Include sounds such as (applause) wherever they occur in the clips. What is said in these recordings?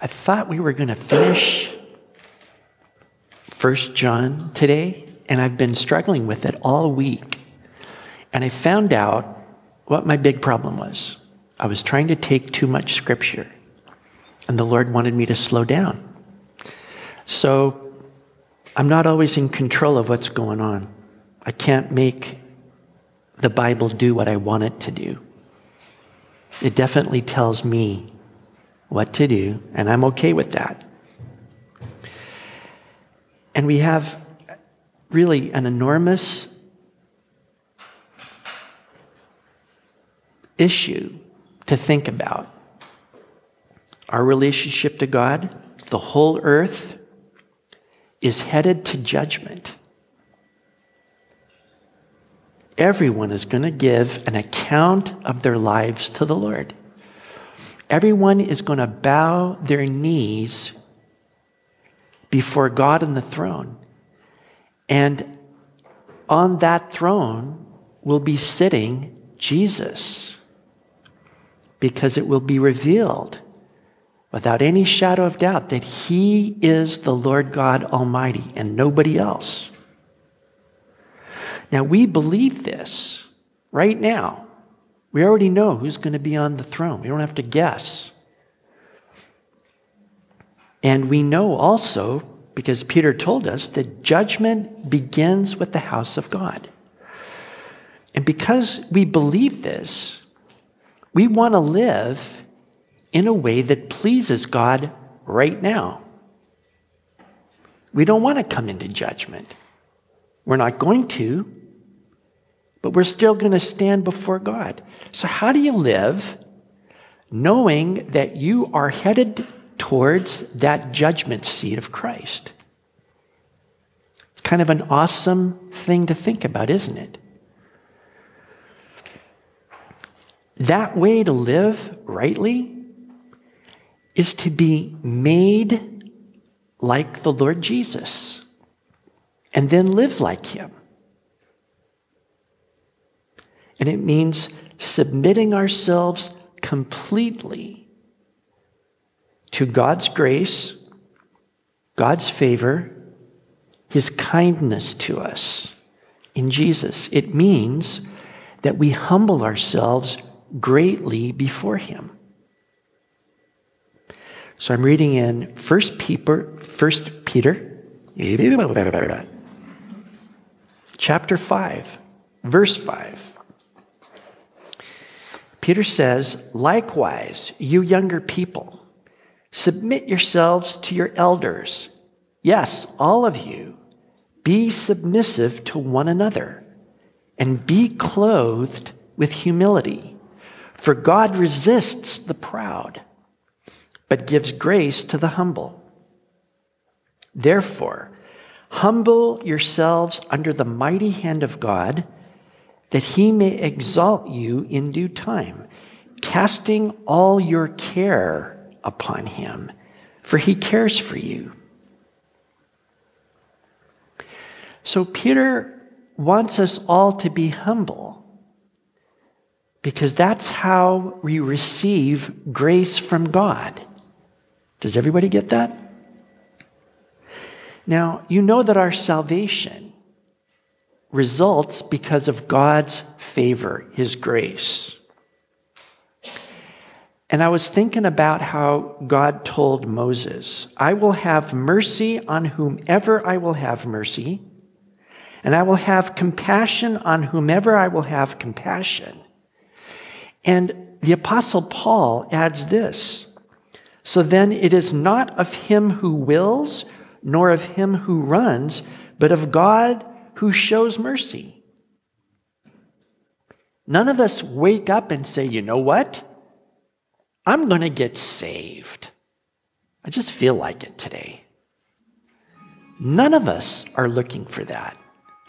I thought we were going to finish First John today, and I've been struggling with it all week. And I found out what my big problem was. I was trying to take too much scripture, and the Lord wanted me to slow down. So I'm not always in control of what's going on. I can't make the Bible do what I want it to do. It definitely tells me what to do, and I'm okay with that. And we have really an enormous issue to think about. Our relationship to God, the whole earth, is headed to judgment. Everyone is going to give an account of their lives to the Lord. Everyone is going to bow their knees before God on the throne. And on that throne will be sitting Jesus because it will be revealed without any shadow of doubt that He is the Lord God Almighty and nobody else. Now, we believe this right now. We already know who's going to be on the throne. We don't have to guess. And we know also, because Peter told us, that judgment begins with the house of God. And because we believe this, we want to live in a way that pleases God right now. We don't want to come into judgment. We're not going to, but we're still going to stand before God. So, how do you live knowing that you are headed towards that judgment seat of Christ? It's kind of an awesome thing to think about, isn't it? That way to live rightly is to be made like the Lord Jesus and then live like him. And it means submitting ourselves completely to God's grace, God's favor, His kindness to us in Jesus. It means that we humble ourselves greatly before Him. So I'm reading in 1 Peter, 1 Peter chapter 5, verse 5. Peter says, Likewise, you younger people, submit yourselves to your elders. Yes, all of you, be submissive to one another and be clothed with humility. For God resists the proud, but gives grace to the humble. Therefore, humble yourselves under the mighty hand of God that he may exalt you in due time, casting all your care upon him, for he cares for you. So, Peter wants us all to be humble because that's how we receive grace from God. Does everybody get that? Now, you know that our salvation results because of God's favor, His grace. And I was thinking about how God told Moses, I will have mercy on whomever I will have mercy, and I will have compassion on whomever I will have compassion. And the Apostle Paul adds this So then it is not of him who wills, nor of him who runs, but of God who shows mercy. None of us wake up and say, you know what? I'm going to get saved. I just feel like it today. None of us are looking for that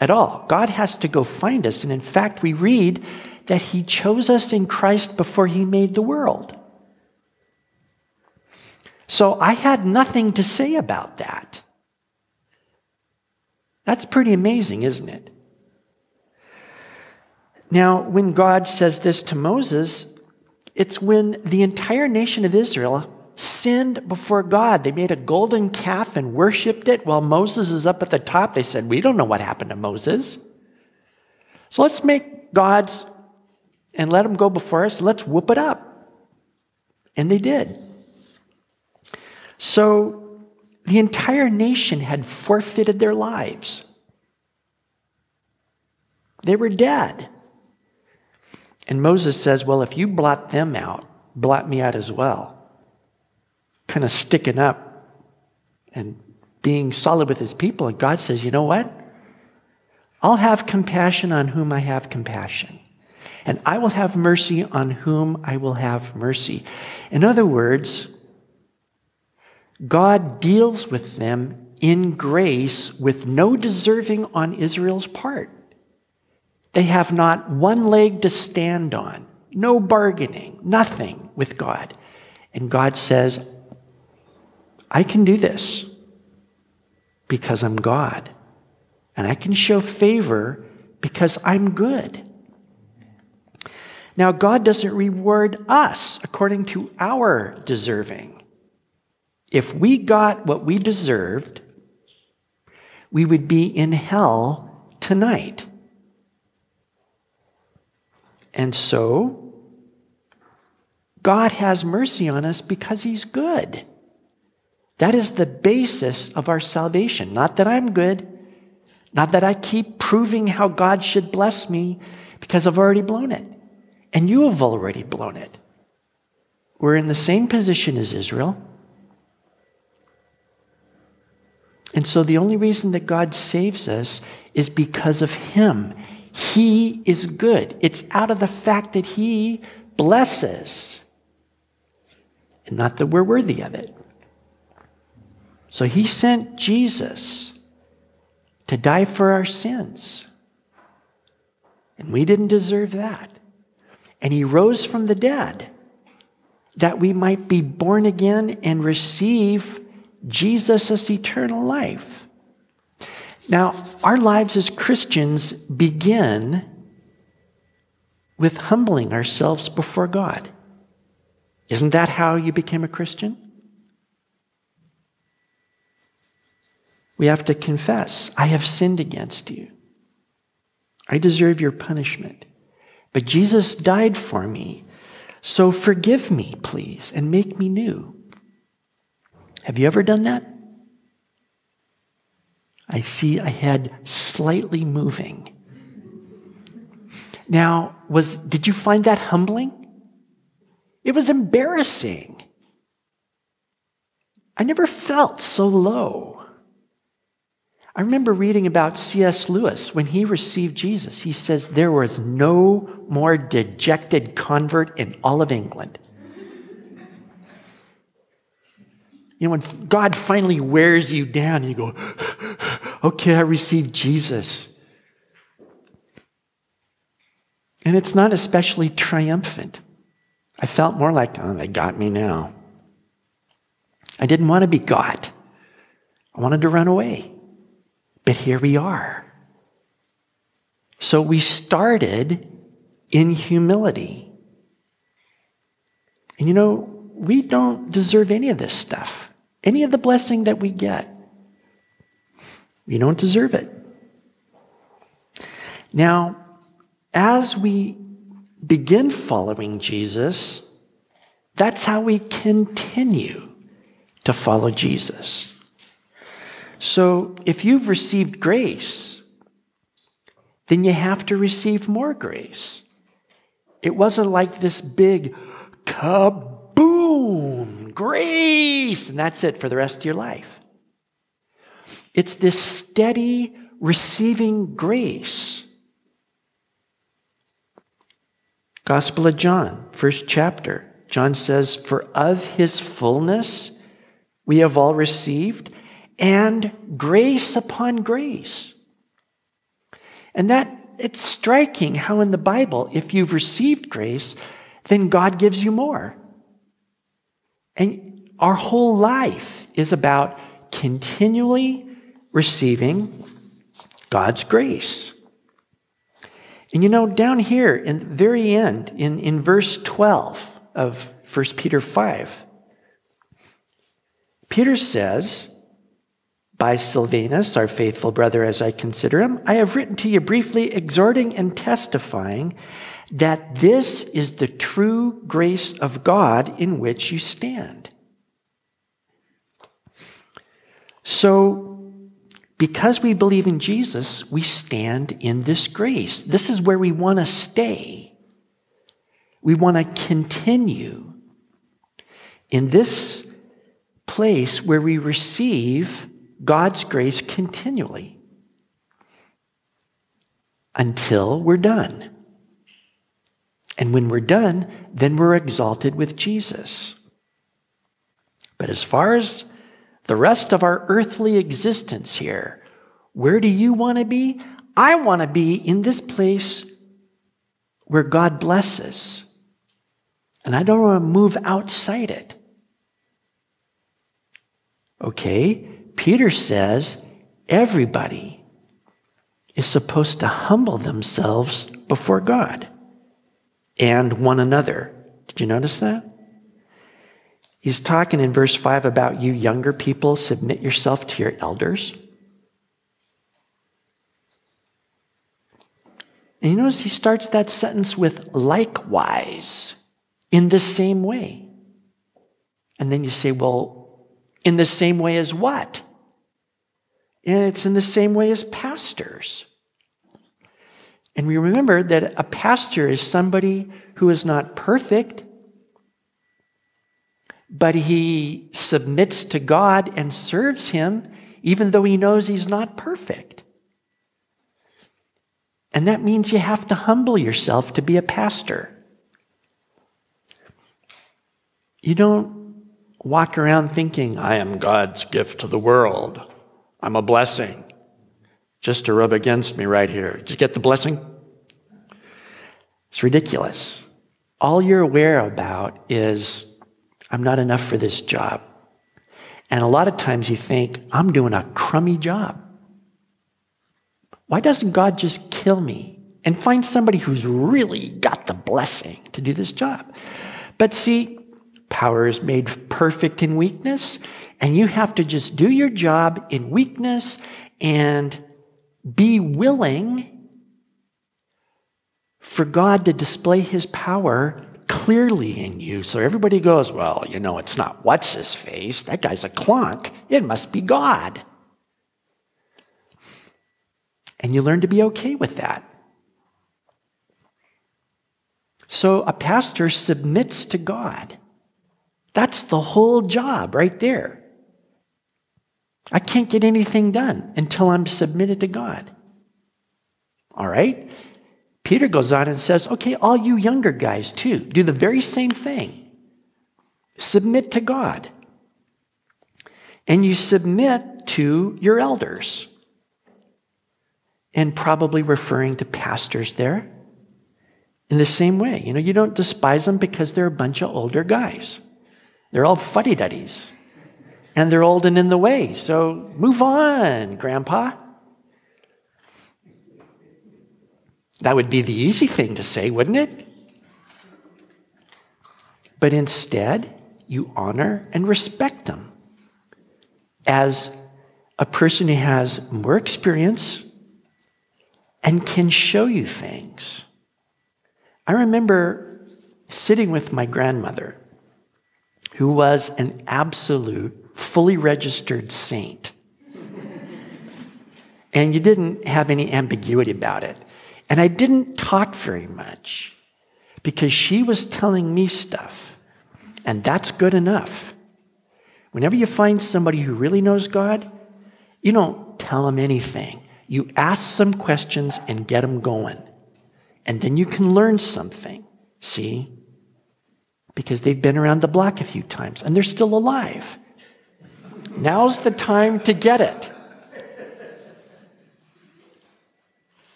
at all. God has to go find us. And in fact, we read that He chose us in Christ before He made the world. So I had nothing to say about that. That's pretty amazing, isn't it? Now, when God says this to Moses, it's when the entire nation of Israel sinned before God. They made a golden calf and worshiped it while Moses is up at the top. They said, We don't know what happened to Moses. So let's make gods and let them go before us. Let's whoop it up. And they did. So the entire nation had forfeited their lives. They were dead. And Moses says, Well, if you blot them out, blot me out as well. Kind of sticking up and being solid with his people. And God says, You know what? I'll have compassion on whom I have compassion and I will have mercy on whom I will have mercy. In other words, God deals with them in grace with no deserving on Israel's part. They have not one leg to stand on, no bargaining, nothing with God. And God says, I can do this because I'm God. And I can show favor because I'm good. Now, God doesn't reward us according to our deserving. If we got what we deserved, we would be in hell tonight. And so, God has mercy on us because He's good. That is the basis of our salvation. Not that I'm good, not that I keep proving how God should bless me, because I've already blown it. And you have already blown it. We're in the same position as Israel. And so the only reason that God saves us is because of Him. He is good. It's out of the fact that He blesses, and not that we're worthy of it. So He sent Jesus to die for our sins. And we didn't deserve that and he rose from the dead that we might be born again and receive Jesus eternal life. Now, our lives as Christians begin with humbling ourselves before God. Isn't that how you became a Christian? We have to confess, I have sinned against you. I deserve your punishment. But Jesus died for me. So forgive me, please, and make me new. Have you ever done that? I see a head slightly moving. Now, was did you find that humbling? It was embarrassing. I never felt so low. I remember reading about C.S. Lewis when he received Jesus. He says there was no more dejected convert in all of England. You know, when God finally wears you down, you go, okay, I received Jesus. And it's not especially triumphant. I felt more like, oh, they got me now. I didn't want to be got, I wanted to run away. But here we are. So we started in humility. And you know, we don't deserve any of this stuff, any of the blessing that we get. We don't deserve it. Now, as we begin following Jesus, that's how we continue to follow Jesus. So if you've received grace, then you have to receive more grace. It wasn't like this big kaboom, grace, and that's it for the rest of your life. It's this steady receiving grace. Gospel of John, first chapter. John says, For of his fullness we have all received and grace upon grace. And that it's striking how in the Bible, if you've received grace, then God gives you more. And our whole life is about continually receiving God's grace. And you know, down here in the very end, in, in verse 12 of 1 Peter 5, Peter says, by Silvanus, our faithful brother as I consider him, I have written to you briefly, exhorting and testifying that this is the true grace of God in which you stand. So, because we believe in Jesus, we stand in this grace. This is where we want to stay. We want to continue in this place where we receive God's grace continually until we're done. And when we're done, then we're exalted with Jesus. But as far as the rest of our earthly existence here, where do you want to be? I want to be in this place where God blesses. And I don't want to move outside it. Okay? Peter says everybody is supposed to humble themselves before God and one another. Did you notice that? He's talking in verse 5 about you younger people, submit yourself to your elders. And you notice he starts that sentence with likewise, in the same way. And then you say, well, in the same way as what? And it's in the same way as pastors. And we remember that a pastor is somebody who is not perfect, but he submits to God and serves him even though he knows he's not perfect. And that means you have to humble yourself to be a pastor. You don't walk around thinking, I am God's gift to the world. I'm a blessing. Just to rub against me right here. Did you get the blessing? It's ridiculous. All you're aware about is, I'm not enough for this job. And a lot of times you think, I'm doing a crummy job. Why doesn't God just kill me and find somebody who's really got the blessing to do this job? But see, power is made perfect in weakness. And you have to just do your job in weakness and be willing for God to display his power clearly in you. So everybody goes, well, you know, it's not what's his face. That guy's a clunk. It must be God. And you learn to be okay with that. So a pastor submits to God. That's the whole job right there. I can't get anything done until I'm submitted to God. All right? Peter goes on and says, okay, all you younger guys too, do the very same thing. Submit to God. And you submit to your elders. And probably referring to pastors there in the same way. You know, you don't despise them because they're a bunch of older guys. They're all fuddy duddies and they're old and in the way. So move on, Grandpa. That would be the easy thing to say, wouldn't it? But instead, you honor and respect them as a person who has more experience and can show you things. I remember sitting with my grandmother, who was an absolute fully registered saint. and you didn't have any ambiguity about it. And I didn't talk very much because she was telling me stuff, and that's good enough. Whenever you find somebody who really knows God, you don't tell them anything. You ask some questions and get them going. And then you can learn something. See? Because they've been around the block a few times and they're still alive. Now's the time to get it.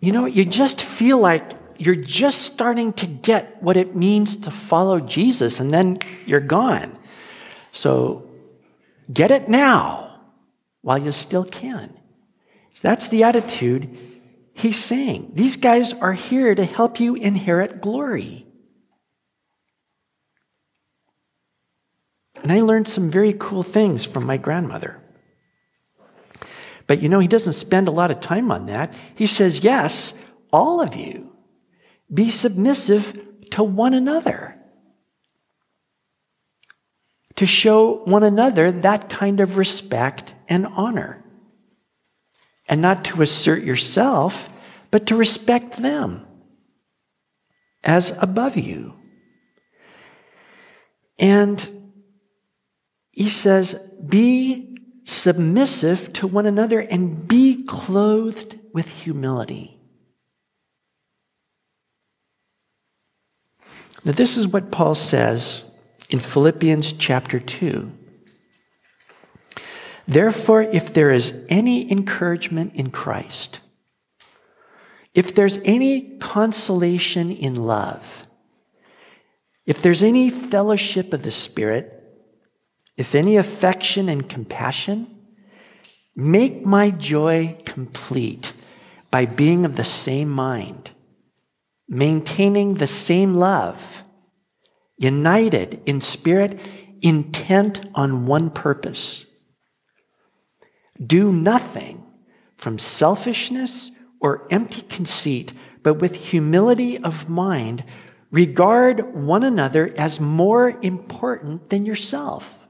You know, you just feel like you're just starting to get what it means to follow Jesus, and then you're gone. So get it now while you still can. So that's the attitude he's saying. These guys are here to help you inherit glory. And I learned some very cool things from my grandmother. But you know, he doesn't spend a lot of time on that. He says, Yes, all of you, be submissive to one another. To show one another that kind of respect and honor. And not to assert yourself, but to respect them as above you. And he says, be submissive to one another and be clothed with humility. Now, this is what Paul says in Philippians chapter 2. Therefore, if there is any encouragement in Christ, if there's any consolation in love, if there's any fellowship of the Spirit, if any affection and compassion, make my joy complete by being of the same mind, maintaining the same love, united in spirit, intent on one purpose. Do nothing from selfishness or empty conceit, but with humility of mind, regard one another as more important than yourself.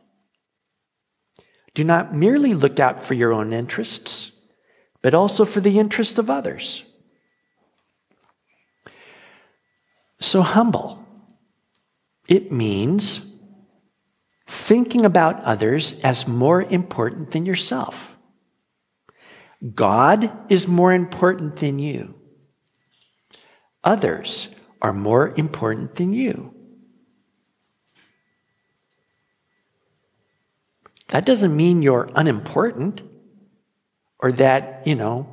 Do not merely look out for your own interests, but also for the interest of others. So, humble. It means thinking about others as more important than yourself. God is more important than you. Others are more important than you. That doesn't mean you're unimportant or that, you know,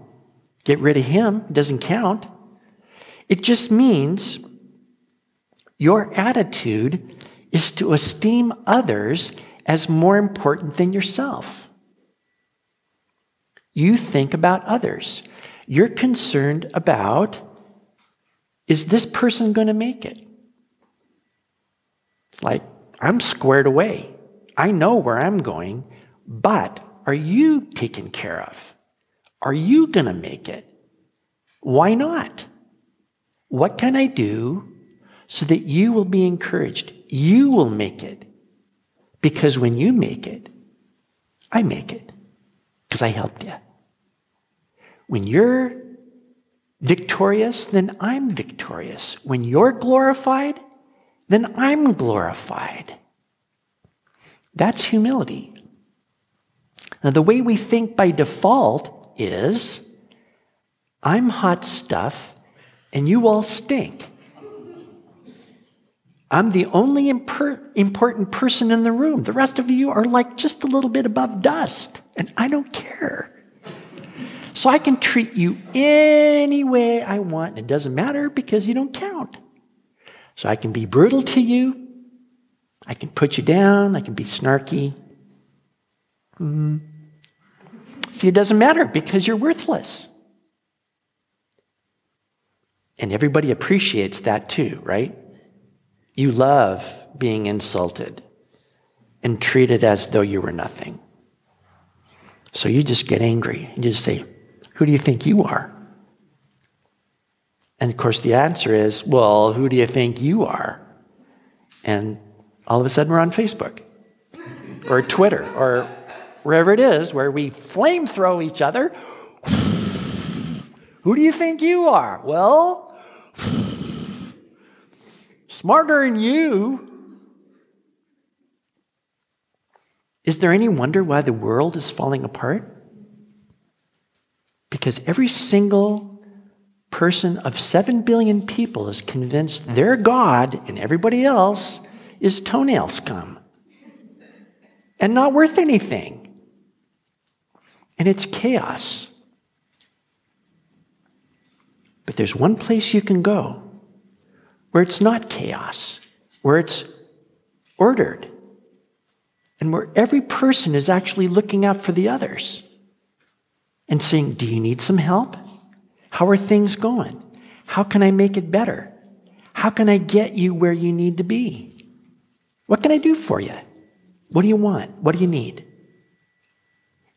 get rid of him doesn't count. It just means your attitude is to esteem others as more important than yourself. You think about others. You're concerned about is this person going to make it? Like, I'm squared away. I know where I'm going, but are you taken care of? Are you going to make it? Why not? What can I do so that you will be encouraged? You will make it. Because when you make it, I make it because I helped you. When you're victorious, then I'm victorious. When you're glorified, then I'm glorified. That's humility. Now, the way we think by default is I'm hot stuff and you all stink. I'm the only imper- important person in the room. The rest of you are like just a little bit above dust, and I don't care. So I can treat you any way I want. And it doesn't matter because you don't count. So I can be brutal to you. I can put you down. I can be snarky. Mm. See, it doesn't matter because you're worthless. And everybody appreciates that too, right? You love being insulted and treated as though you were nothing. So you just get angry you just say, Who do you think you are? And of course, the answer is, Well, who do you think you are? And all of a sudden, we're on Facebook or Twitter or wherever it is where we flame throw each other. (sighs) Who do you think you are? Well, (sighs) smarter than you. Is there any wonder why the world is falling apart? Because every single person of 7 billion people is convinced their God and everybody else is toenail scum and not worth anything. And it's chaos. But there's one place you can go where it's not chaos, where it's ordered, and where every person is actually looking out for the others and saying, Do you need some help? How are things going? How can I make it better? How can I get you where you need to be? What can I do for you? What do you want? What do you need?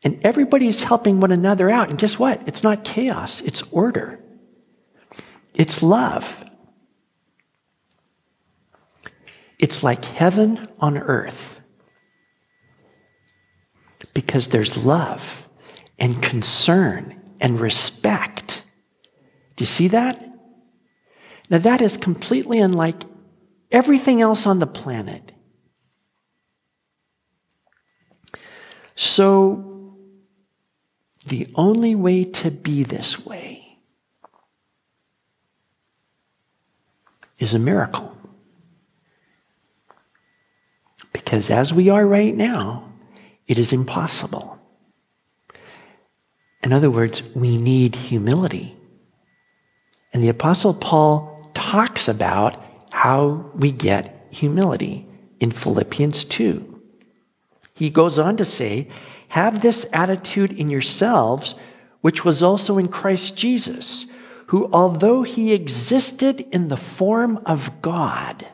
And everybody's helping one another out. And guess what? It's not chaos, it's order, it's love. It's like heaven on earth because there's love and concern and respect. Do you see that? Now, that is completely unlike everything else on the planet. So, the only way to be this way is a miracle. Because as we are right now, it is impossible. In other words, we need humility. And the Apostle Paul talks about how we get humility in Philippians 2. He goes on to say, Have this attitude in yourselves, which was also in Christ Jesus, who, although he existed in the form of God,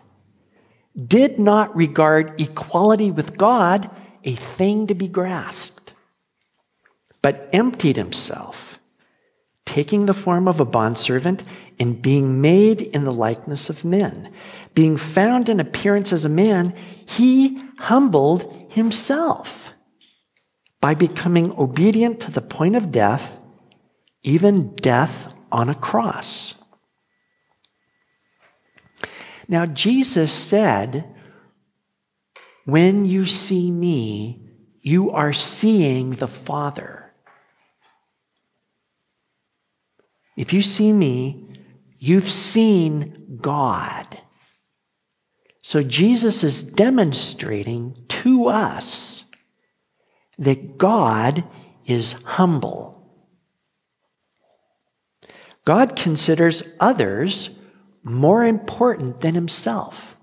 did not regard equality with God a thing to be grasped, but emptied himself, taking the form of a bondservant and being made in the likeness of men. Being found in appearance as a man, he humbled himself by becoming obedient to the point of death, even death on a cross. Now, Jesus said, When you see me, you are seeing the Father. If you see me, you've seen God. So Jesus is demonstrating to us that God is humble. God considers others more important than himself.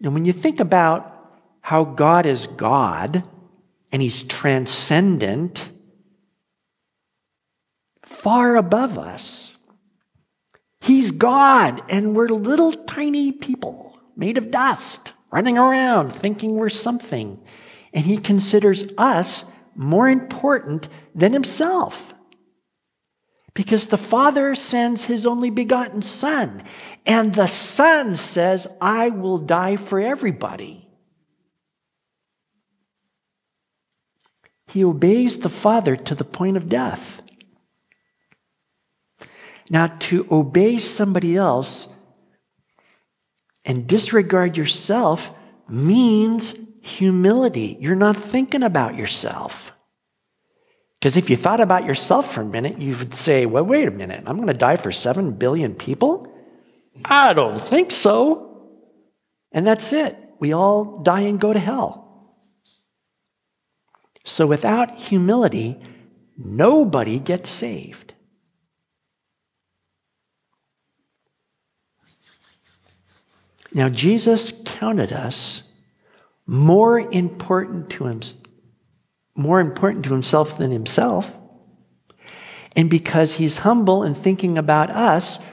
And when you think about how God is God and he's transcendent, far above us, he's God and we're little tiny people made of dust running around thinking we're something. And he considers us more important than himself. Because the Father sends his only begotten Son, and the Son says, I will die for everybody. He obeys the Father to the point of death. Now, to obey somebody else and disregard yourself means humility. You're not thinking about yourself. Because if you thought about yourself for a minute, you would say, well, wait a minute, I'm going to die for 7 billion people? I don't think so. And that's it. We all die and go to hell. So without humility, nobody gets saved. Now, Jesus counted us more important to him, more important to himself than himself. And because he's humble and thinking about us,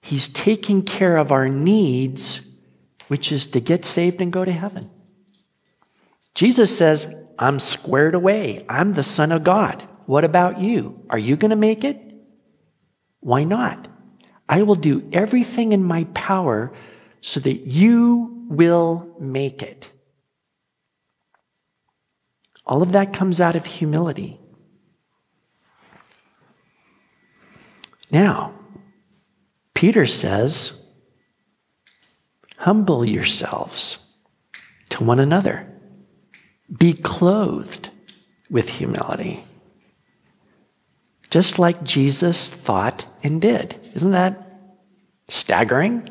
he's taking care of our needs, which is to get saved and go to heaven. Jesus says, I'm squared away. I'm the Son of God. What about you? Are you going to make it? Why not? I will do everything in my power so that you will make it. All of that comes out of humility. Now, Peter says, humble yourselves to one another, be clothed with humility. Just like Jesus thought and did. Isn't that staggering?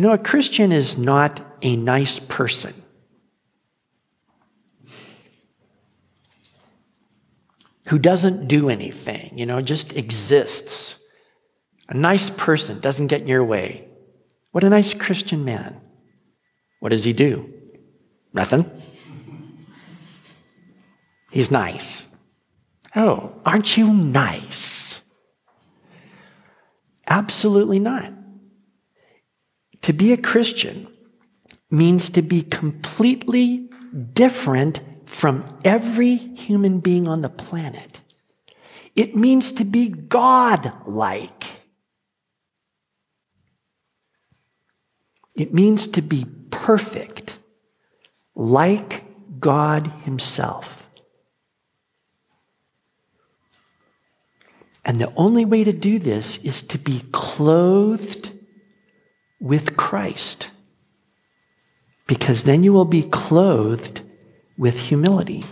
You know, a Christian is not a nice person. who doesn't do anything, you know, just exists. A nice person doesn't get in your way. What a nice Christian man. What does he do? Nothing. He's nice. Oh, aren't you nice? Absolutely not. To be a Christian means to be completely different from every human being on the planet. It means to be God like. It means to be perfect, like God Himself. And the only way to do this is to be clothed with Christ, because then you will be clothed with humility.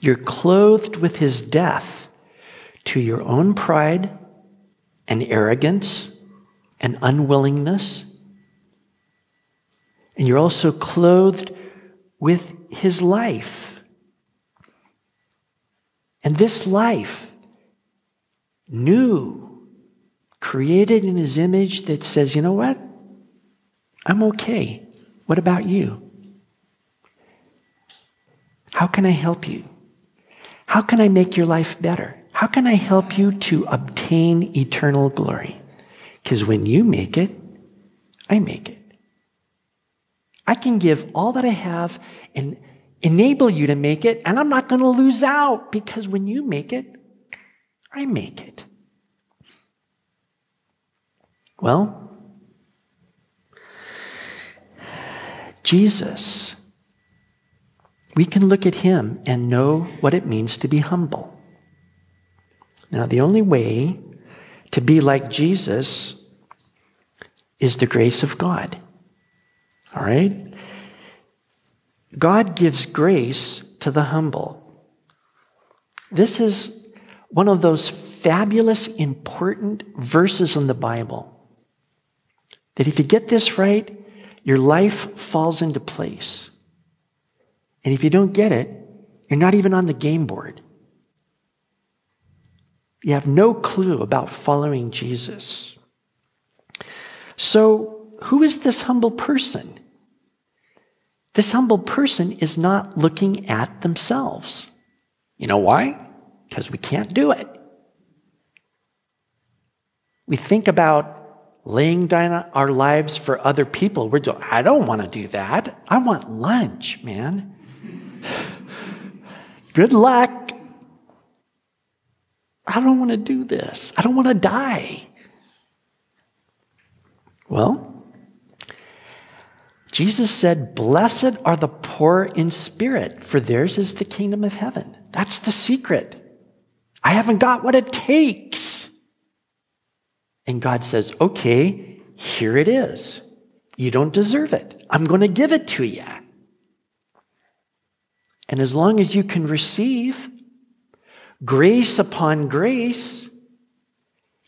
You're clothed with His death to your own pride and arrogance and unwillingness. And you're also clothed with his life. And this life, new, created in his image, that says, you know what? I'm okay. What about you? How can I help you? How can I make your life better? How can I help you to obtain eternal glory? Because when you make it, I make it. I can give all that I have and enable you to make it, and I'm not going to lose out because when you make it, I make it. Well, Jesus, we can look at him and know what it means to be humble. Now, the only way to be like Jesus is the grace of God. All right? God gives grace to the humble. This is one of those fabulous, important verses in the Bible that if you get this right, your life falls into place. And if you don't get it, you're not even on the game board. You have no clue about following Jesus. So, who is this humble person? This humble person is not looking at themselves. You know why? Because we can't do it. We think about laying down our lives for other people. We're doing, I don't want to do that. I want lunch, man. Good luck. I don't want to do this. I don't want to die. Well, Jesus said, Blessed are the poor in spirit, for theirs is the kingdom of heaven. That's the secret. I haven't got what it takes. And God says, Okay, here it is. You don't deserve it. I'm going to give it to you. And as long as you can receive, grace upon grace,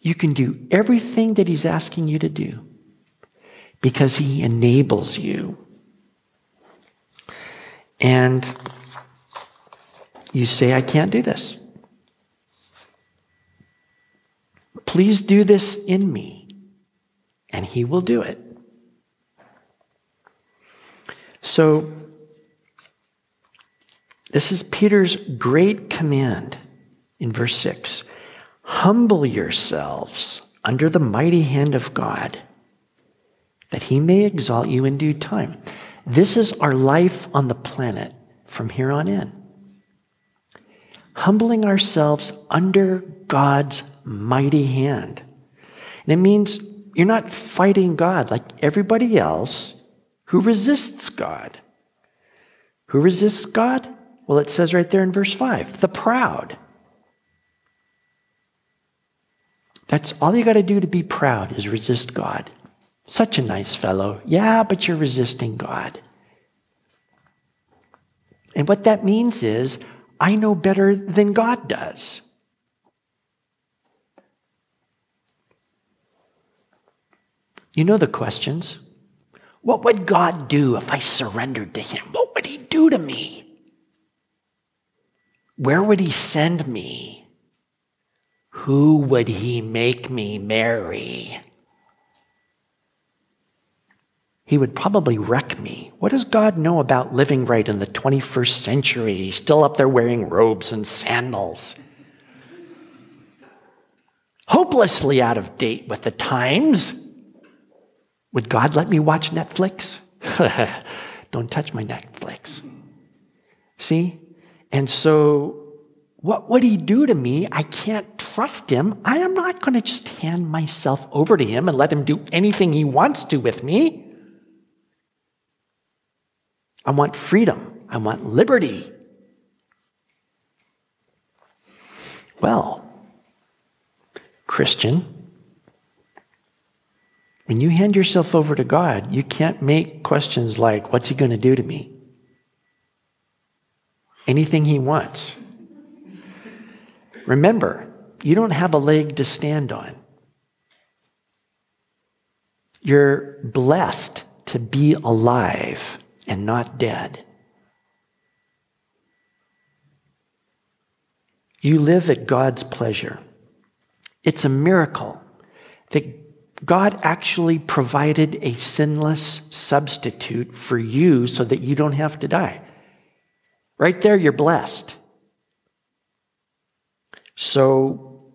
you can do everything that He's asking you to do because He enables you. And you say, I can't do this. Please do this in me, and He will do it. So, this is Peter's great command in verse 6 Humble yourselves under the mighty hand of God, that he may exalt you in due time. This is our life on the planet from here on in. Humbling ourselves under God's mighty hand. And it means you're not fighting God like everybody else who resists God. Who resists God? Well, it says right there in verse 5 the proud. That's all you got to do to be proud is resist God. Such a nice fellow. Yeah, but you're resisting God. And what that means is, I know better than God does. You know the questions. What would God do if I surrendered to Him? What would He do to me? Where would He send me? Who would he make me marry? He would probably wreck me. What does God know about living right in the 21st century? He's still up there wearing robes and sandals. Hopelessly out of date with the times. Would God let me watch Netflix? (laughs) Don't touch my Netflix. See? And so, what would he do to me? I can't trust him. I am not going to just hand myself over to him and let him do anything he wants to with me. I want freedom. I want liberty. Well, Christian, when you hand yourself over to God, you can't make questions like, What's he going to do to me? Anything he wants. Remember, you don't have a leg to stand on. You're blessed to be alive and not dead. You live at God's pleasure. It's a miracle that God actually provided a sinless substitute for you so that you don't have to die. Right there, you're blessed. So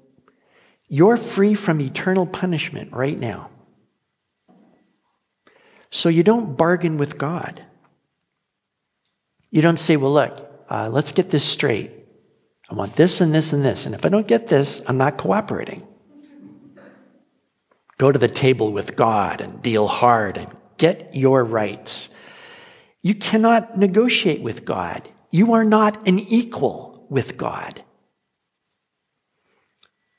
you're free from eternal punishment right now. So you don't bargain with God. You don't say, well, look, uh, let's get this straight. I want this and this and this. And if I don't get this, I'm not cooperating. Go to the table with God and deal hard and get your rights. You cannot negotiate with God. You are not an equal with God.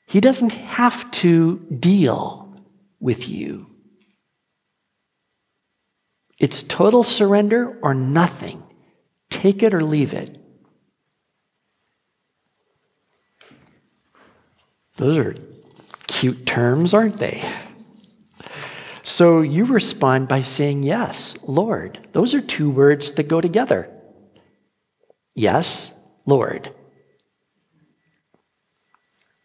He doesn't have to deal with you. It's total surrender or nothing. Take it or leave it. Those are cute terms, aren't they? So you respond by saying, Yes, Lord. Those are two words that go together. Yes, Lord.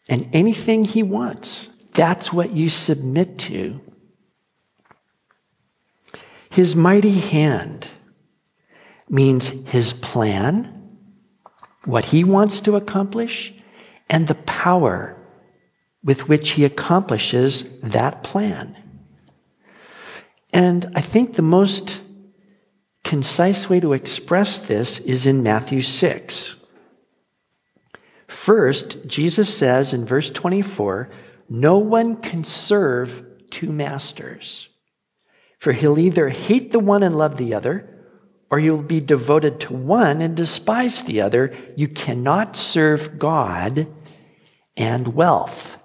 And anything He wants, that's what you submit to. His mighty hand means His plan, what He wants to accomplish, and the power with which he accomplishes that plan. And I think the most concise way to express this is in Matthew 6. First, Jesus says in verse 24, No one can serve two masters, for he'll either hate the one and love the other, or you'll be devoted to one and despise the other. You cannot serve God and wealth.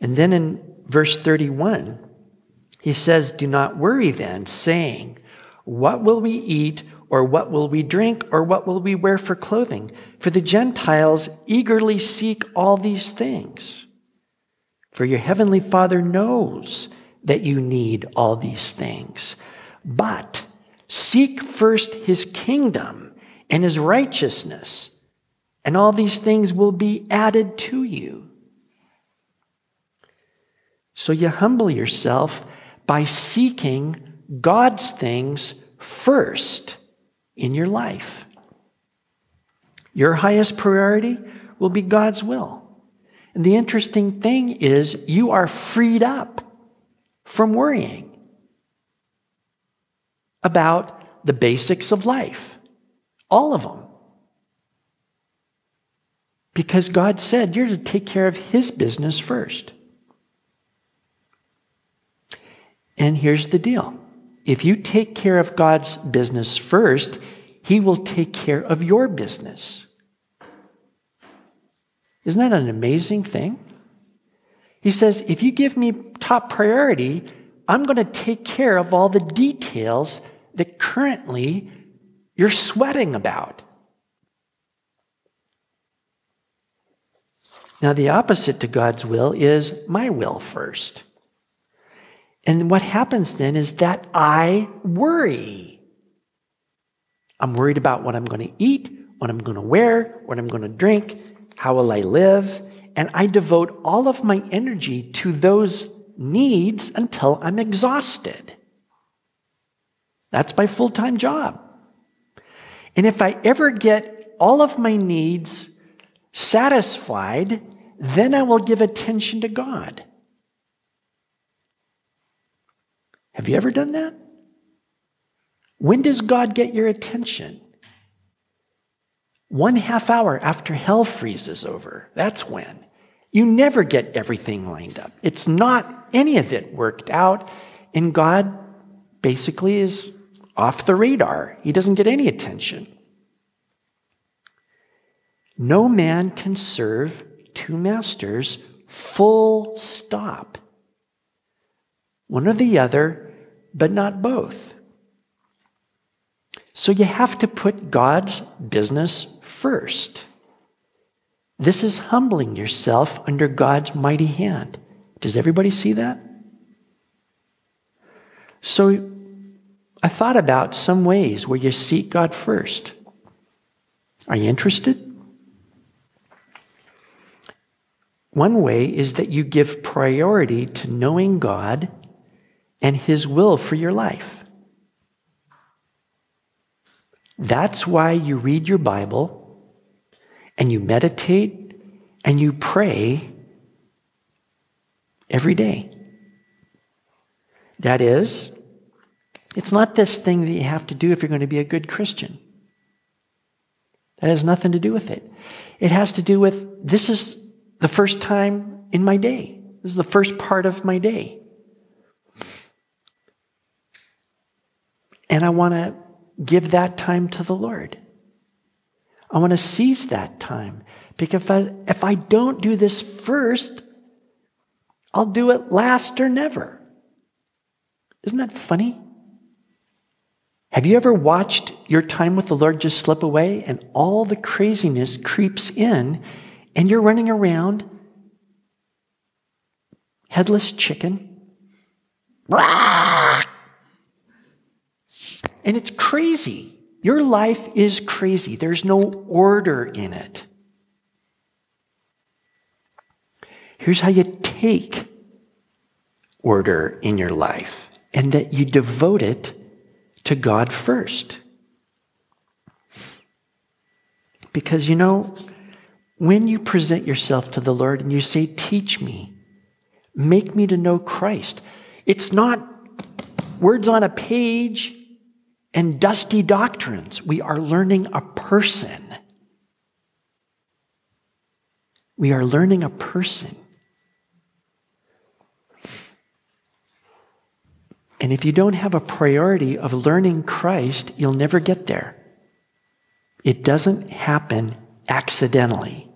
And then in verse 31, he says, Do not worry then, saying, What will we eat, or what will we drink, or what will we wear for clothing? For the Gentiles eagerly seek all these things. For your heavenly Father knows that you need all these things. But seek first his kingdom and his righteousness, and all these things will be added to you. So you humble yourself by seeking God's things first in your life. Your highest priority will be God's will. And the interesting thing is, you are freed up from worrying about the basics of life, all of them. Because God said you're to take care of His business first. And here's the deal if you take care of God's business first, He will take care of your business. Isn't that an amazing thing? He says, if you give me top priority, I'm going to take care of all the details that currently you're sweating about. Now, the opposite to God's will is my will first. And what happens then is that I worry. I'm worried about what I'm going to eat, what I'm going to wear, what I'm going to drink, how will I live. And I devote all of my energy to those needs until I'm exhausted. That's my full time job. And if I ever get all of my needs satisfied, then I will give attention to God. Have you ever done that? When does God get your attention? One half hour after hell freezes over. That's when. You never get everything lined up. It's not any of it worked out, and God basically is off the radar. He doesn't get any attention. No man can serve two masters, full stop. One or the other, but not both. So you have to put God's business first. This is humbling yourself under God's mighty hand. Does everybody see that? So I thought about some ways where you seek God first. Are you interested? One way is that you give priority to knowing God and His will for your life. That's why you read your Bible and you meditate and you pray every day. That is, it's not this thing that you have to do if you're going to be a good Christian. That has nothing to do with it. It has to do with this is the first time in my day. This is the first part of my day. And I want to give that time to the Lord. I want to seize that time because if I, if I don't do this first, I'll do it last or never. Isn't that funny? Have you ever watched your time with the Lord just slip away and all the craziness creeps in and you're running around headless chicken? And it's crazy. Your life is crazy. There's no order in it. Here's how you take order in your life and that you devote it to God first. Because you know, when you present yourself to the Lord and you say, Teach me, make me to know Christ, it's not words on a page and dusty doctrines. We are learning a person. We are learning a person. And if you don't have a priority of learning Christ, you'll never get there. It doesn't happen accidentally.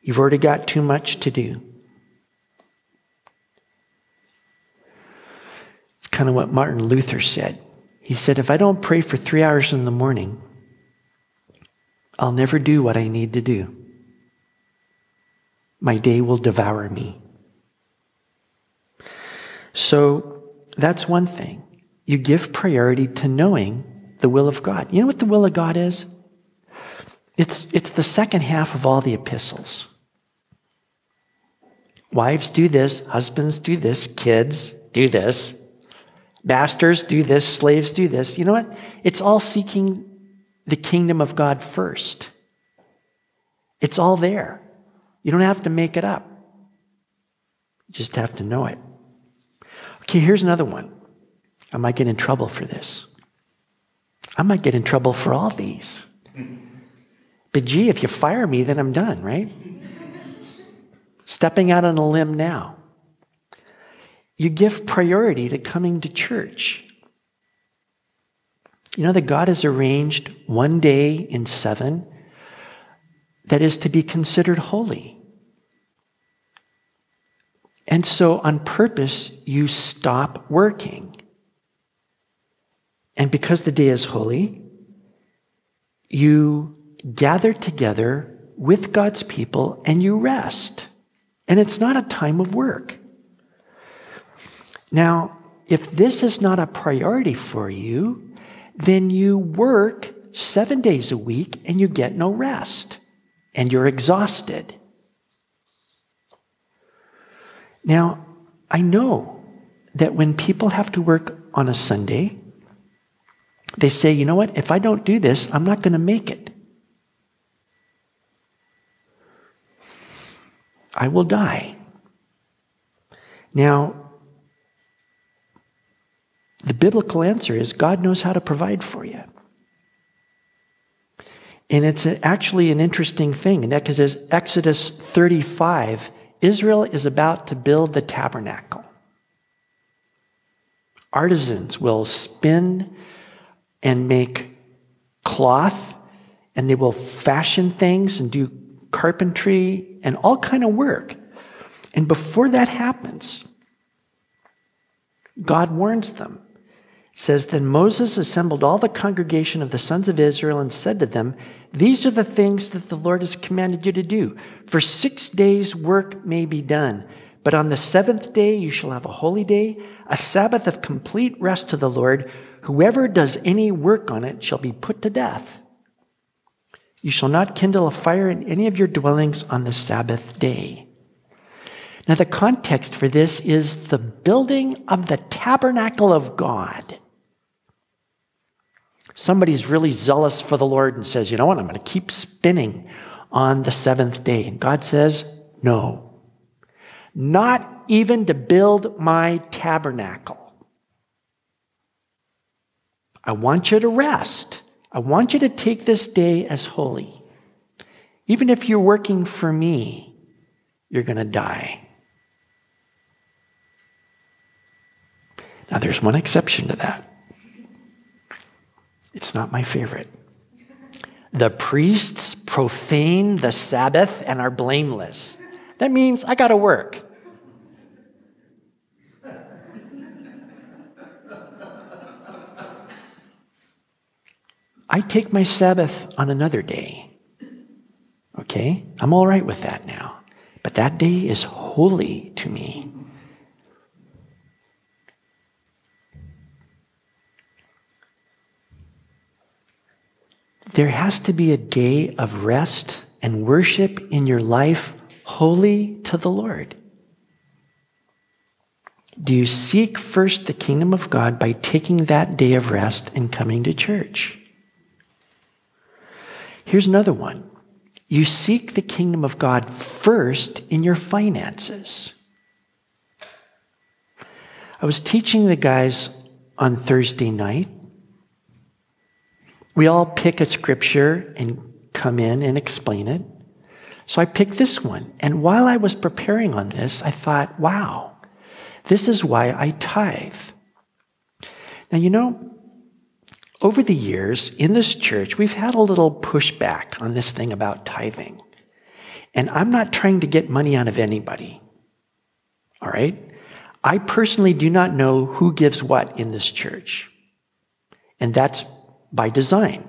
You've already got too much to do. It's kind of what Martin Luther said. He said, If I don't pray for three hours in the morning, I'll never do what I need to do. My day will devour me. So, that's one thing. You give priority to knowing the will of God. You know what the will of God is? It's, it's the second half of all the epistles. Wives do this, husbands do this, kids do this, masters do this, slaves do this. You know what? It's all seeking the kingdom of God first. It's all there. You don't have to make it up, you just have to know it. Okay, here's another one. I might get in trouble for this. I might get in trouble for all these. But gee, if you fire me, then I'm done, right? Stepping out on a limb now. You give priority to coming to church. You know that God has arranged one day in seven that is to be considered holy. And so, on purpose, you stop working. And because the day is holy, you gather together with God's people and you rest. And it's not a time of work. Now, if this is not a priority for you, then you work seven days a week and you get no rest and you're exhausted. Now, I know that when people have to work on a Sunday, they say, you know what, if I don't do this, I'm not going to make it. I will die. Now, The biblical answer is God knows how to provide for you. And it's actually an interesting thing. In Exodus, Exodus 35, Israel is about to build the tabernacle. Artisans will spin and make cloth, and they will fashion things and do carpentry and all kind of work. And before that happens, God warns them. Says, Then Moses assembled all the congregation of the sons of Israel and said to them, These are the things that the Lord has commanded you to do. For six days work may be done, but on the seventh day you shall have a holy day, a Sabbath of complete rest to the Lord. Whoever does any work on it shall be put to death. You shall not kindle a fire in any of your dwellings on the Sabbath day. Now, the context for this is the building of the tabernacle of God. Somebody's really zealous for the Lord and says, You know what? I'm going to keep spinning on the seventh day. And God says, No. Not even to build my tabernacle. I want you to rest. I want you to take this day as holy. Even if you're working for me, you're going to die. Now, there's one exception to that. It's not my favorite. The priests profane the Sabbath and are blameless. That means I got to work. I take my Sabbath on another day. Okay? I'm all right with that now. But that day is holy to me. There has to be a day of rest and worship in your life holy to the Lord. Do you seek first the kingdom of God by taking that day of rest and coming to church? Here's another one. You seek the kingdom of God first in your finances. I was teaching the guys on Thursday night we all pick a scripture and come in and explain it. So I picked this one. And while I was preparing on this, I thought, wow, this is why I tithe. Now, you know, over the years in this church, we've had a little pushback on this thing about tithing. And I'm not trying to get money out of anybody. All right? I personally do not know who gives what in this church. And that's by design.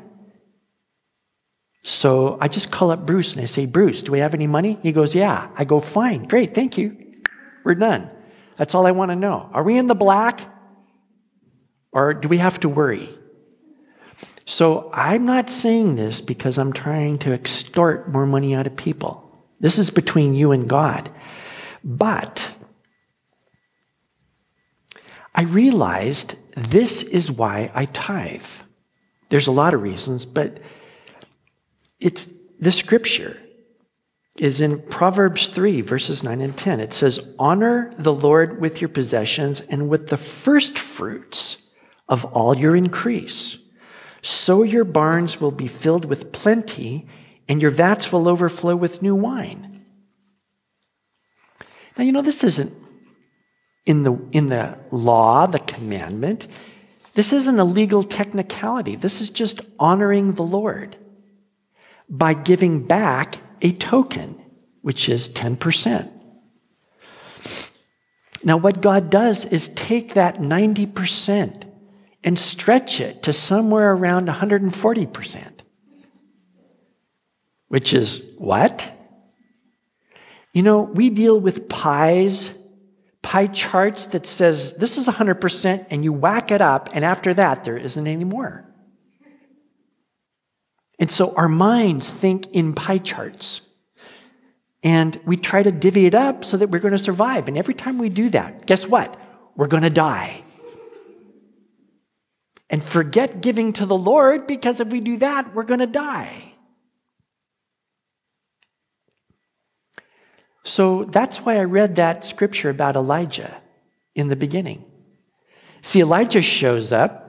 So I just call up Bruce and I say, Bruce, do we have any money? He goes, Yeah. I go, Fine, great, thank you. We're done. That's all I want to know. Are we in the black? Or do we have to worry? So I'm not saying this because I'm trying to extort more money out of people. This is between you and God. But I realized this is why I tithe. There's a lot of reasons, but it's the scripture is in Proverbs 3, verses 9 and 10. It says, Honor the Lord with your possessions and with the first fruits of all your increase. So your barns will be filled with plenty, and your vats will overflow with new wine. Now, you know, this isn't in the, in the law, the commandment. This isn't a legal technicality. This is just honoring the Lord by giving back a token, which is 10%. Now, what God does is take that 90% and stretch it to somewhere around 140%, which is what? You know, we deal with pies pie charts that says this is 100% and you whack it up and after that there isn't any more. And so our minds think in pie charts. And we try to divvy it up so that we're going to survive. And every time we do that, guess what? We're going to die. And forget giving to the Lord because if we do that, we're going to die. So that's why I read that scripture about Elijah in the beginning. See, Elijah shows up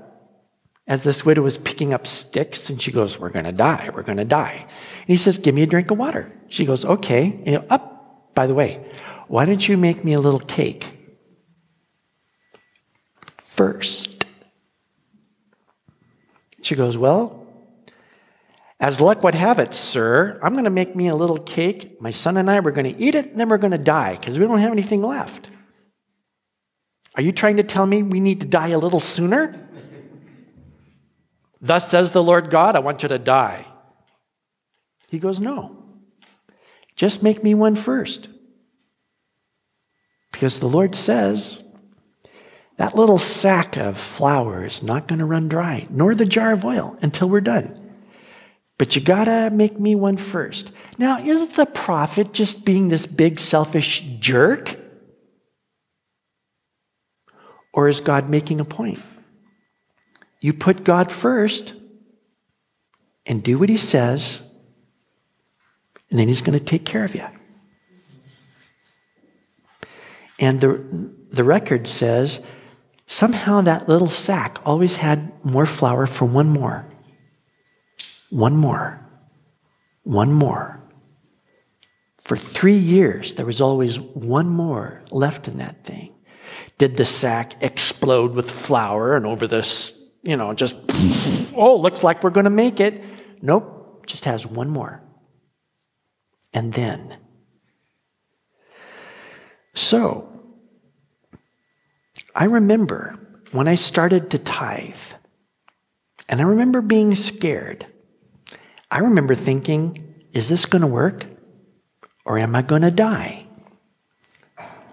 as this widow is picking up sticks and she goes, We're going to die. We're going to die. And he says, Give me a drink of water. She goes, Okay. And up, oh, by the way, why don't you make me a little cake first? She goes, Well, as luck would have it, sir, I'm going to make me a little cake. My son and I, we're going to eat it, and then we're going to die because we don't have anything left. Are you trying to tell me we need to die a little sooner? Thus says the Lord God, I want you to die. He goes, No. Just make me one first. Because the Lord says, that little sack of flour is not going to run dry, nor the jar of oil until we're done. But you got to make me one first. Now, is the prophet just being this big selfish jerk? Or is God making a point? You put God first and do what he says, and then he's to take care of you. And the, the record says somehow that little sack always had more flour for one more. One more. One more. For three years, there was always one more left in that thing. Did the sack explode with flour and over this, you know, just, (laughs) oh, looks like we're going to make it? Nope, just has one more. And then. So, I remember when I started to tithe, and I remember being scared. I remember thinking, is this going to work? Or am I going to die?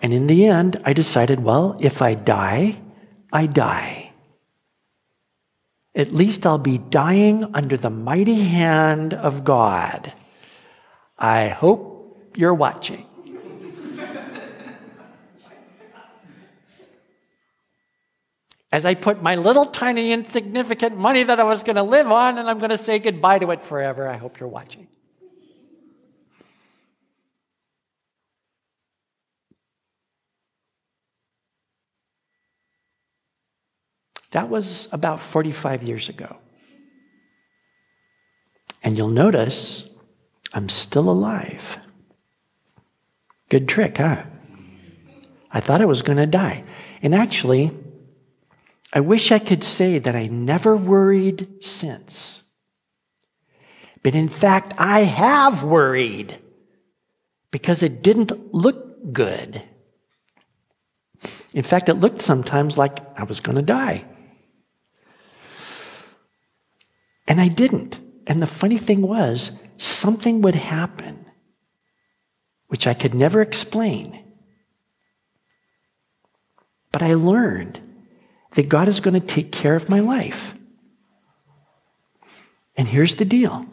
And in the end, I decided, well, if I die, I die. At least I'll be dying under the mighty hand of God. I hope you're watching. As I put my little tiny insignificant money that I was going to live on and I'm going to say goodbye to it forever, I hope you're watching. That was about 45 years ago. And you'll notice I'm still alive. Good trick, huh? I thought I was going to die. And actually, I wish I could say that I never worried since. But in fact, I have worried because it didn't look good. In fact, it looked sometimes like I was going to die. And I didn't. And the funny thing was, something would happen which I could never explain. But I learned that God is going to take care of my life. And here's the deal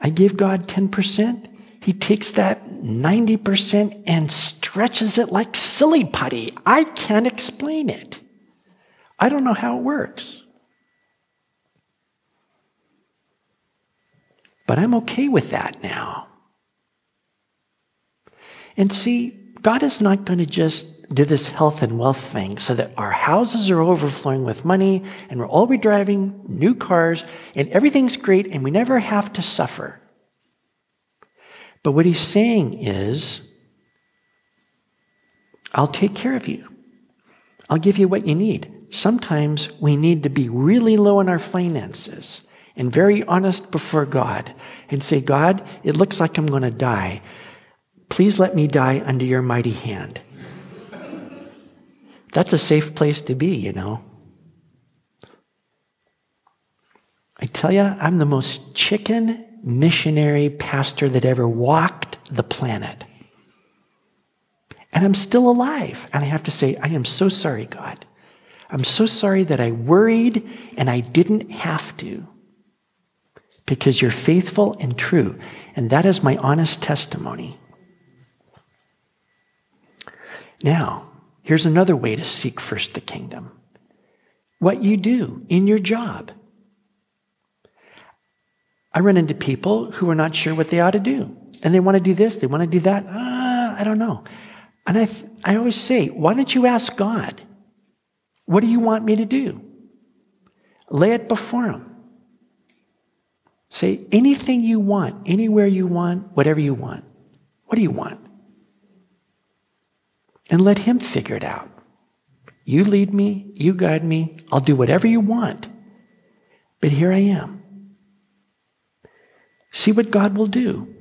I give God 10%, He takes that 90% and stretches it like silly putty. I can't explain it. I don't know how it works. But I'm okay with that now. And see, God is not going to just do this health and wealth thing so that our houses are overflowing with money and we're all be driving new cars and everything's great and we never have to suffer. But what he's saying is, I'll take care of you. I'll give you what you need. Sometimes we need to be really low in our finances and very honest before God and say, God, it looks like I'm going to die. Please let me die under your mighty hand. That's a safe place to be, you know. I tell you, I'm the most chicken missionary pastor that ever walked the planet. And I'm still alive. And I have to say, I am so sorry, God. I'm so sorry that I worried and I didn't have to because you're faithful and true. And that is my honest testimony. Now, here's another way to seek first the kingdom what you do in your job. I run into people who are not sure what they ought to do. And they want to do this, they want to do that. Uh, I don't know. And I, th- I always say, why don't you ask God? What do you want me to do? Lay it before him. Say anything you want, anywhere you want, whatever you want. What do you want? And let him figure it out. You lead me, you guide me, I'll do whatever you want. But here I am. See what God will do.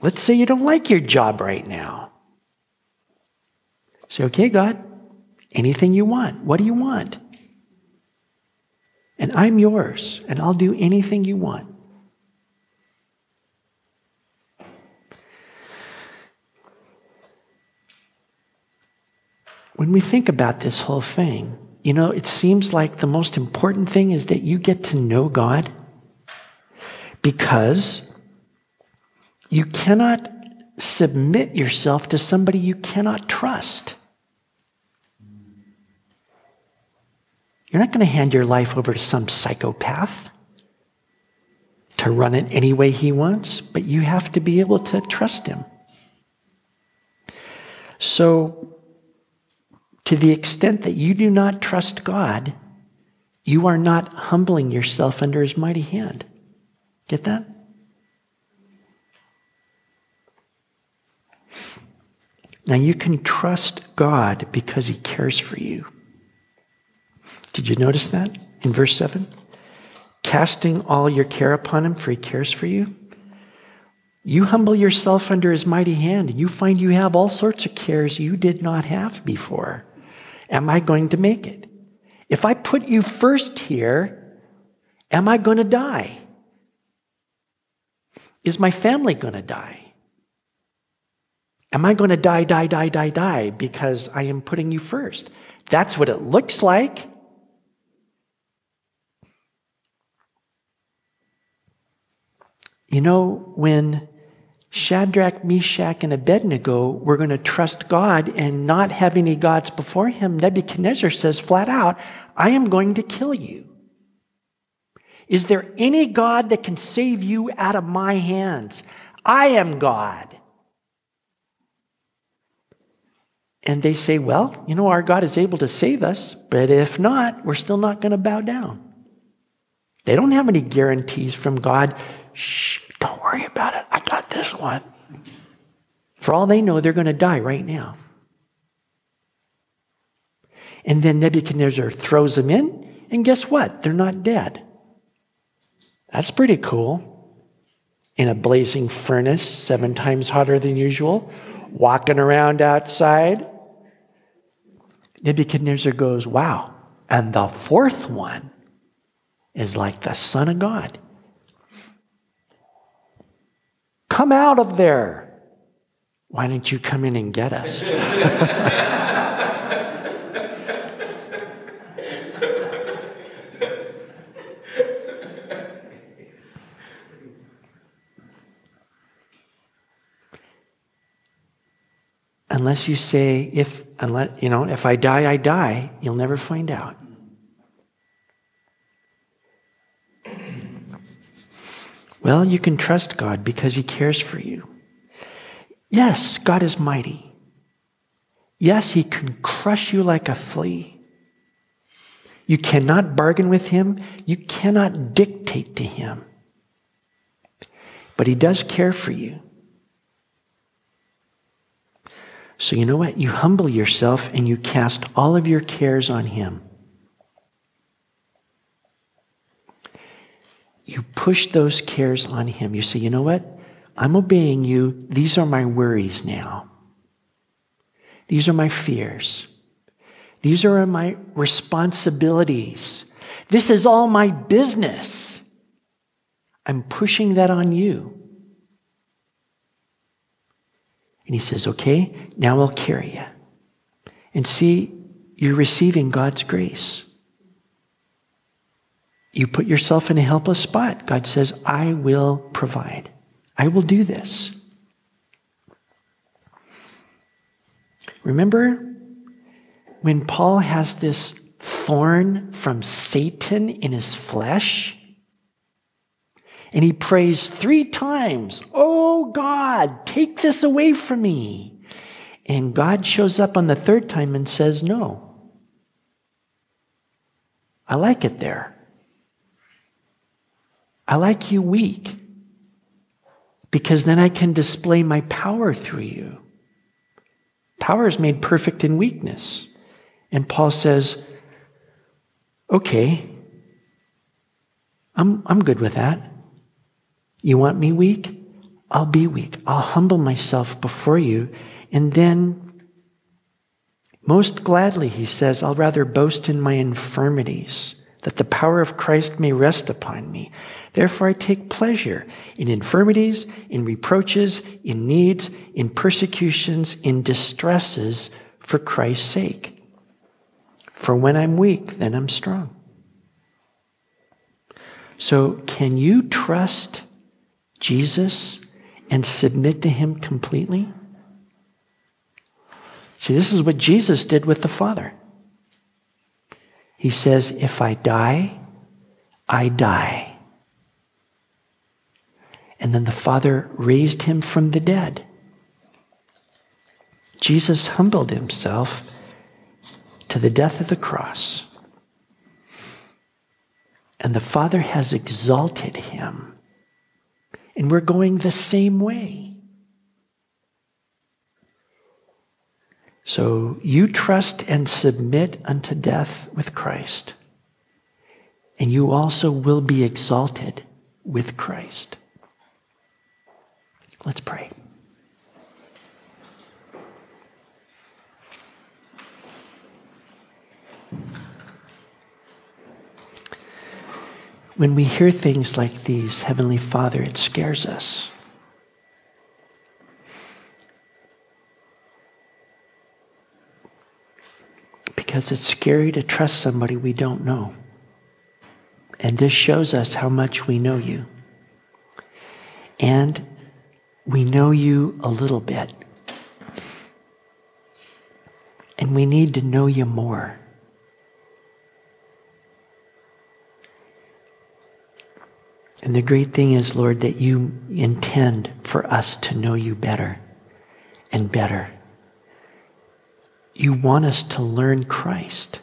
Let's say you don't like your job right now. Say, okay, God, anything you want. What do you want? And I'm yours, and I'll do anything you want. When we think about this whole thing, you know, it seems like the most important thing is that you get to know God because you cannot submit yourself to somebody you cannot trust. You're not going to hand your life over to some psychopath to run it any way he wants, but you have to be able to trust him. So, to the extent that you do not trust God, you are not humbling yourself under his mighty hand. Get that? Now, you can trust God because he cares for you. Did you notice that in verse 7? Casting all your care upon him, for he cares for you. You humble yourself under his mighty hand, and you find you have all sorts of cares you did not have before. Am I going to make it? If I put you first here, am I going to die? Is my family going to die? Am I going to die, die, die, die, die because I am putting you first? That's what it looks like. You know, when Shadrach, Meshach, and Abednego were going to trust God and not have any gods before him, Nebuchadnezzar says flat out, I am going to kill you. Is there any God that can save you out of my hands? I am God. And they say, Well, you know, our God is able to save us, but if not, we're still not going to bow down. They don't have any guarantees from God Shh, don't worry about it. I got this one. For all they know, they're going to die right now. And then Nebuchadnezzar throws them in, and guess what? They're not dead. That's pretty cool. In a blazing furnace, seven times hotter than usual, walking around outside. Nebuchadnezzar goes, Wow. And the fourth one is like the Son of God. Come out of there. Why don't you come in and get us? (laughs) unless you say if unless you know if i die i die you'll never find out Well, you can trust God because He cares for you. Yes, God is mighty. Yes, He can crush you like a flea. You cannot bargain with Him, you cannot dictate to Him. But He does care for you. So, you know what? You humble yourself and you cast all of your cares on Him. You push those cares on Him. You say, you know what? I'm obeying you. These are my worries now. These are my fears. These are my responsibilities. This is all my business. I'm pushing that on you. And he says, okay, now I'll carry you. And see, you're receiving God's grace. You put yourself in a helpless spot. God says, I will provide. I will do this. Remember when Paul has this thorn from Satan in his flesh? And he prays three times, Oh God, take this away from me. And God shows up on the third time and says, No. I like it there. I like you weak because then I can display my power through you. Power is made perfect in weakness. And Paul says, Okay, I'm, I'm good with that. You want me weak? I'll be weak. I'll humble myself before you. And then, most gladly, he says, I'll rather boast in my infirmities, that the power of Christ may rest upon me. Therefore, I take pleasure in infirmities, in reproaches, in needs, in persecutions, in distresses for Christ's sake. For when I'm weak, then I'm strong. So, can you trust Jesus and submit to him completely? See, this is what Jesus did with the Father. He says, If I die, I die. And then the Father raised him from the dead. Jesus humbled himself to the death of the cross. And the Father has exalted him and we're going the same way. So you trust and submit unto death with Christ, and you also will be exalted with Christ. Let's pray. When we hear things like these, Heavenly Father, it scares us. Because it's scary to trust somebody we don't know. And this shows us how much we know you. And we know you a little bit. And we need to know you more. And the great thing is, Lord, that you intend for us to know you better and better. You want us to learn Christ.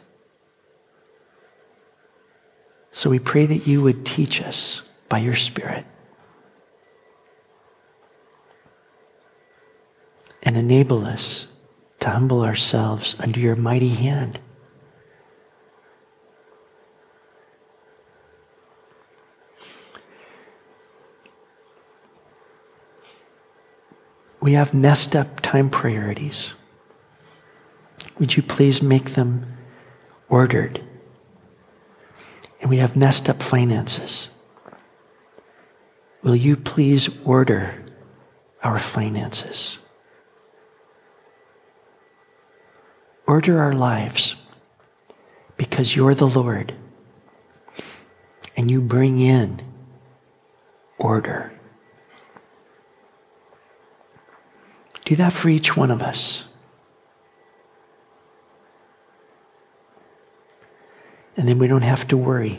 So we pray that you would teach us by your Spirit and enable us to humble ourselves under your mighty hand. We have messed up time priorities. Would you please make them ordered? And we have messed up finances. Will you please order our finances? Order our lives because you're the Lord and you bring in order. Do that for each one of us. And then we don't have to worry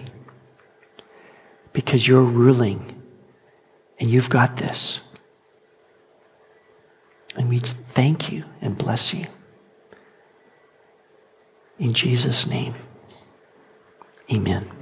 because you're ruling and you've got this. And we thank you and bless you. In Jesus' name, amen.